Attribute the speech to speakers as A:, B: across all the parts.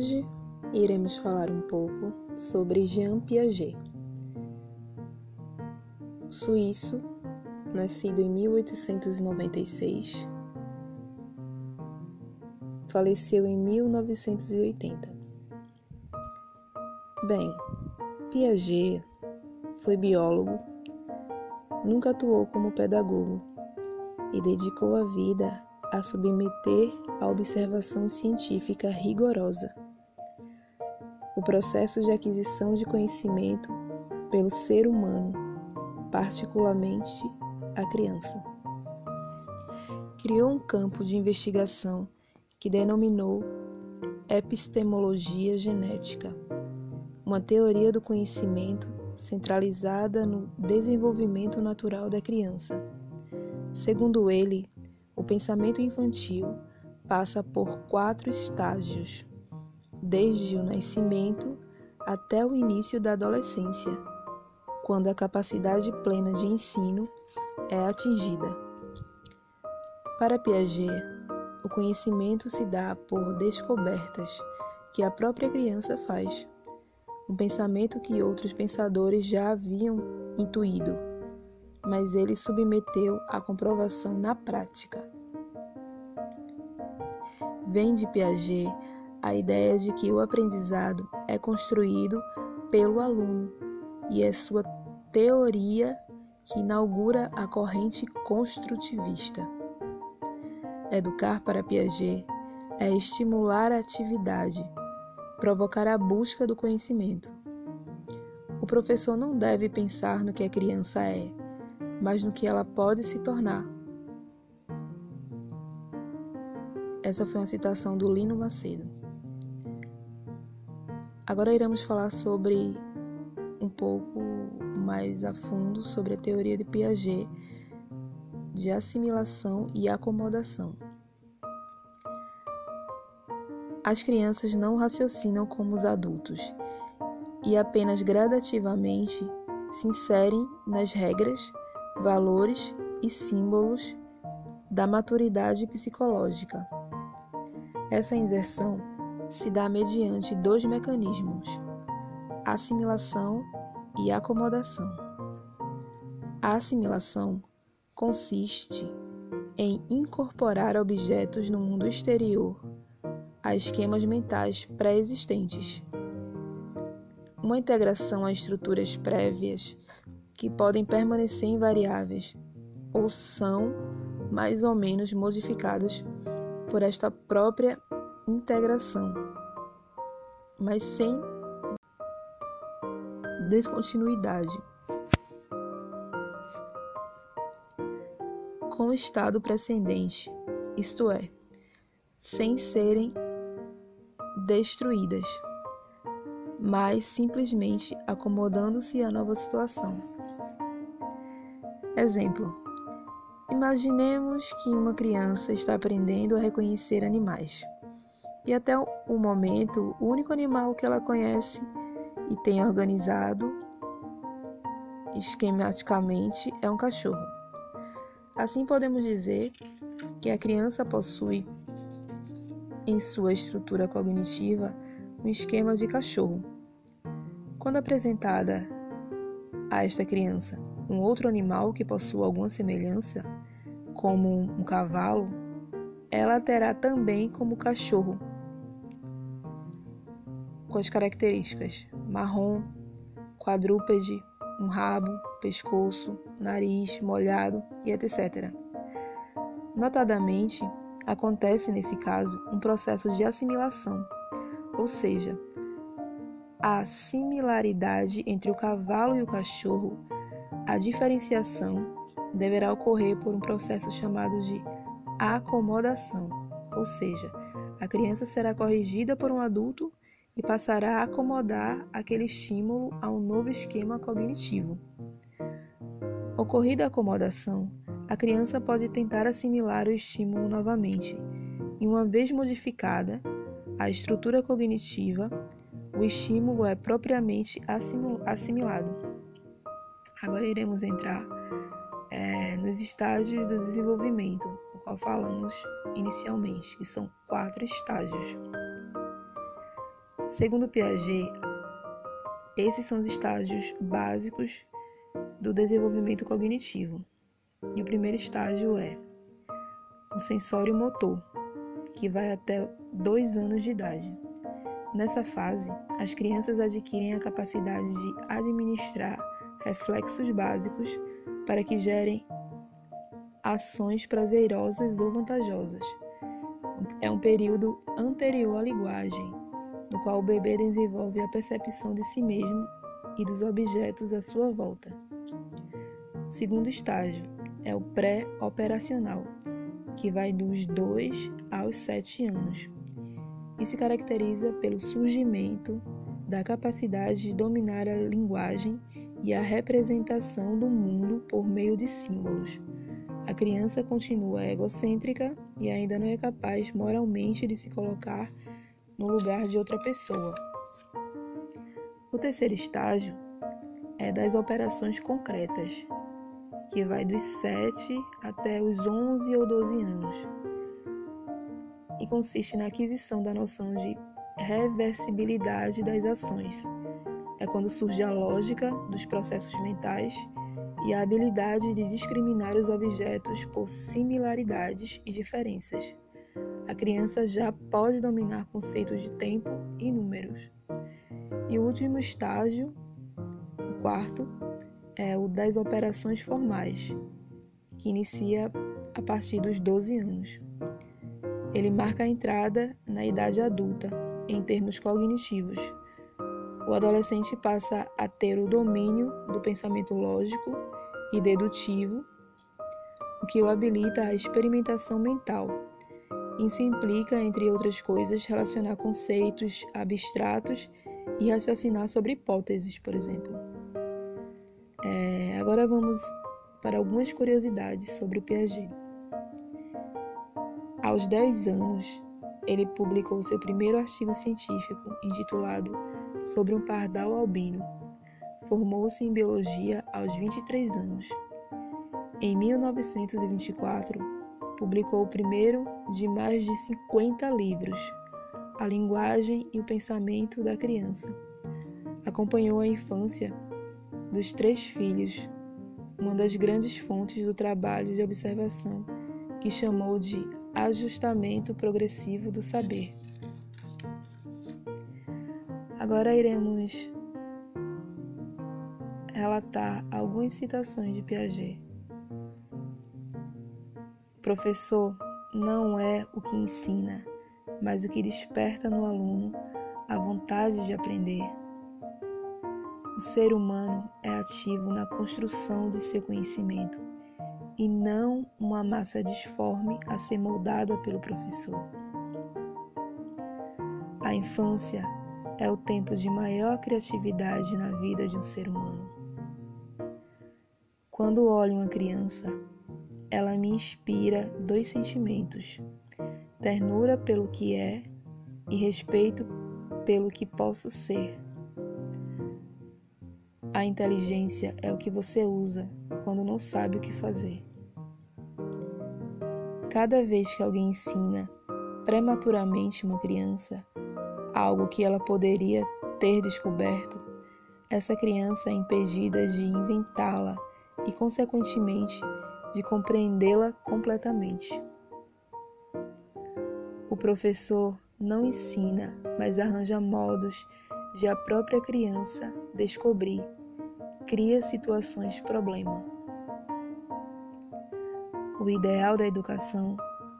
A: Hoje iremos falar um pouco sobre Jean Piaget. Suíço, nascido em 1896, faleceu em 1980. Bem, Piaget foi biólogo, nunca atuou como pedagogo e dedicou a vida a submeter a observação científica rigorosa. O processo de aquisição de conhecimento pelo ser humano, particularmente a criança. Criou um campo de investigação que denominou epistemologia genética, uma teoria do conhecimento centralizada no desenvolvimento natural da criança. Segundo ele, o pensamento infantil passa por quatro estágios, desde o nascimento até o início da adolescência, quando a capacidade plena de ensino é atingida. Para Piaget, o conhecimento se dá por descobertas que a própria criança faz, um pensamento que outros pensadores já haviam intuído mas ele submeteu à comprovação na prática. Vem de Piaget a ideia de que o aprendizado é construído pelo aluno e é sua teoria que inaugura a corrente construtivista. Educar para Piaget é estimular a atividade, provocar a busca do conhecimento. O professor não deve pensar no que a criança é, mas no que ela pode se tornar. Essa foi uma citação do Lino Macedo. Agora iremos falar sobre um pouco mais a fundo sobre a teoria de Piaget de assimilação e acomodação. As crianças não raciocinam como os adultos e apenas gradativamente se inserem nas regras valores e símbolos da maturidade psicológica. Essa inserção se dá mediante dois mecanismos: assimilação e acomodação. A assimilação consiste em incorporar objetos no mundo exterior a esquemas mentais pré-existentes. Uma integração a estruturas prévias que podem permanecer invariáveis ou são mais ou menos modificadas por esta própria integração, mas sem descontinuidade. Com estado precedente, isto é, sem serem destruídas, mas simplesmente acomodando-se à nova situação. Exemplo: Imaginemos que uma criança está aprendendo a reconhecer animais. E até o momento, o único animal que ela conhece e tem organizado esquematicamente é um cachorro. Assim podemos dizer que a criança possui em sua estrutura cognitiva um esquema de cachorro. Quando apresentada a esta criança um outro animal que possua alguma semelhança, como um cavalo, ela terá também como cachorro, com as características marrom, quadrúpede, um rabo, pescoço, nariz molhado e etc. Notadamente, acontece nesse caso um processo de assimilação, ou seja, a similaridade entre o cavalo e o cachorro a diferenciação deverá ocorrer por um processo chamado de acomodação, ou seja, a criança será corrigida por um adulto e passará a acomodar aquele estímulo a um novo esquema cognitivo. Ocorrida a acomodação, a criança pode tentar assimilar o estímulo novamente, e uma vez modificada a estrutura cognitiva, o estímulo é propriamente assimilado. Agora iremos entrar é, nos estágios do desenvolvimento, o qual falamos inicialmente, que são quatro estágios. Segundo Piaget, esses são os estágios básicos do desenvolvimento cognitivo. E o primeiro estágio é o sensório motor, que vai até dois anos de idade. Nessa fase, as crianças adquirem a capacidade de administrar reflexos básicos para que gerem ações prazerosas ou vantajosas. É um período anterior à linguagem, no qual o bebê desenvolve a percepção de si mesmo e dos objetos à sua volta. O segundo estágio é o pré-operacional, que vai dos 2 aos 7 anos e se caracteriza pelo surgimento da capacidade de dominar a linguagem e a representação do mundo por meio de símbolos. A criança continua egocêntrica e ainda não é capaz moralmente de se colocar no lugar de outra pessoa. O terceiro estágio é das operações concretas, que vai dos 7 até os 11 ou 12 anos, e consiste na aquisição da noção de reversibilidade das ações. É quando surge a lógica dos processos mentais e a habilidade de discriminar os objetos por similaridades e diferenças. A criança já pode dominar conceitos de tempo e números. E o último estágio, o quarto, é o das operações formais, que inicia a partir dos 12 anos. Ele marca a entrada na idade adulta, em termos cognitivos. O adolescente passa a ter o domínio do pensamento lógico e dedutivo, o que o habilita à experimentação mental. Isso implica, entre outras coisas, relacionar conceitos abstratos e raciocinar sobre hipóteses, por exemplo. É, agora vamos para algumas curiosidades sobre o Piaget. Aos 10 anos, ele publicou seu primeiro artigo científico, intitulado Sobre um pardal albino. Formou-se em biologia aos 23 anos. Em 1924, publicou o primeiro de mais de 50 livros, A Linguagem e o Pensamento da Criança. Acompanhou a infância dos três filhos, uma das grandes fontes do trabalho de observação que chamou de ajustamento progressivo do saber. Agora iremos relatar algumas citações de Piaget. Professor não é o que ensina, mas o que desperta no aluno a vontade de aprender. O ser humano é ativo na construção de seu conhecimento e não uma massa disforme a ser moldada pelo professor. A infância é o tempo de maior criatividade na vida de um ser humano. Quando olho uma criança, ela me inspira dois sentimentos: ternura pelo que é e respeito pelo que posso ser. A inteligência é o que você usa quando não sabe o que fazer. Cada vez que alguém ensina prematuramente uma criança algo que ela poderia ter descoberto, essa criança é impedida de inventá-la e, consequentemente, de compreendê-la completamente. O professor não ensina, mas arranja modos de a própria criança descobrir cria situações problema. O ideal da educação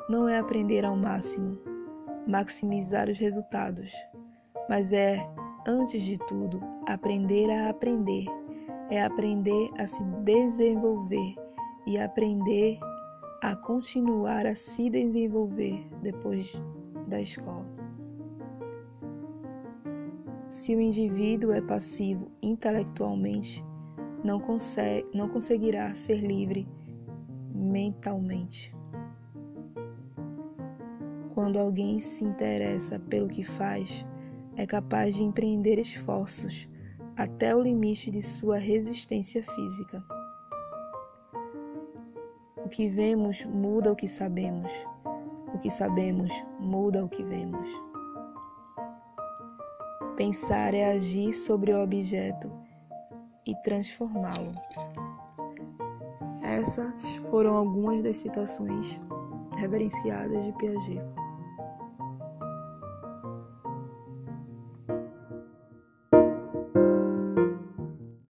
A: não é aprender ao máximo, maximizar os resultados, mas é, antes de tudo, aprender a aprender, é aprender a se desenvolver e aprender a continuar a se desenvolver depois da escola. Se o indivíduo é passivo intelectualmente, não, consegue, não conseguirá ser livre mentalmente. Quando alguém se interessa pelo que faz, é capaz de empreender esforços até o limite de sua resistência física. O que vemos muda o que sabemos, o que sabemos muda o que vemos. Pensar é agir sobre o objeto e transformá-lo. Essas foram algumas das citações reverenciadas de Piaget.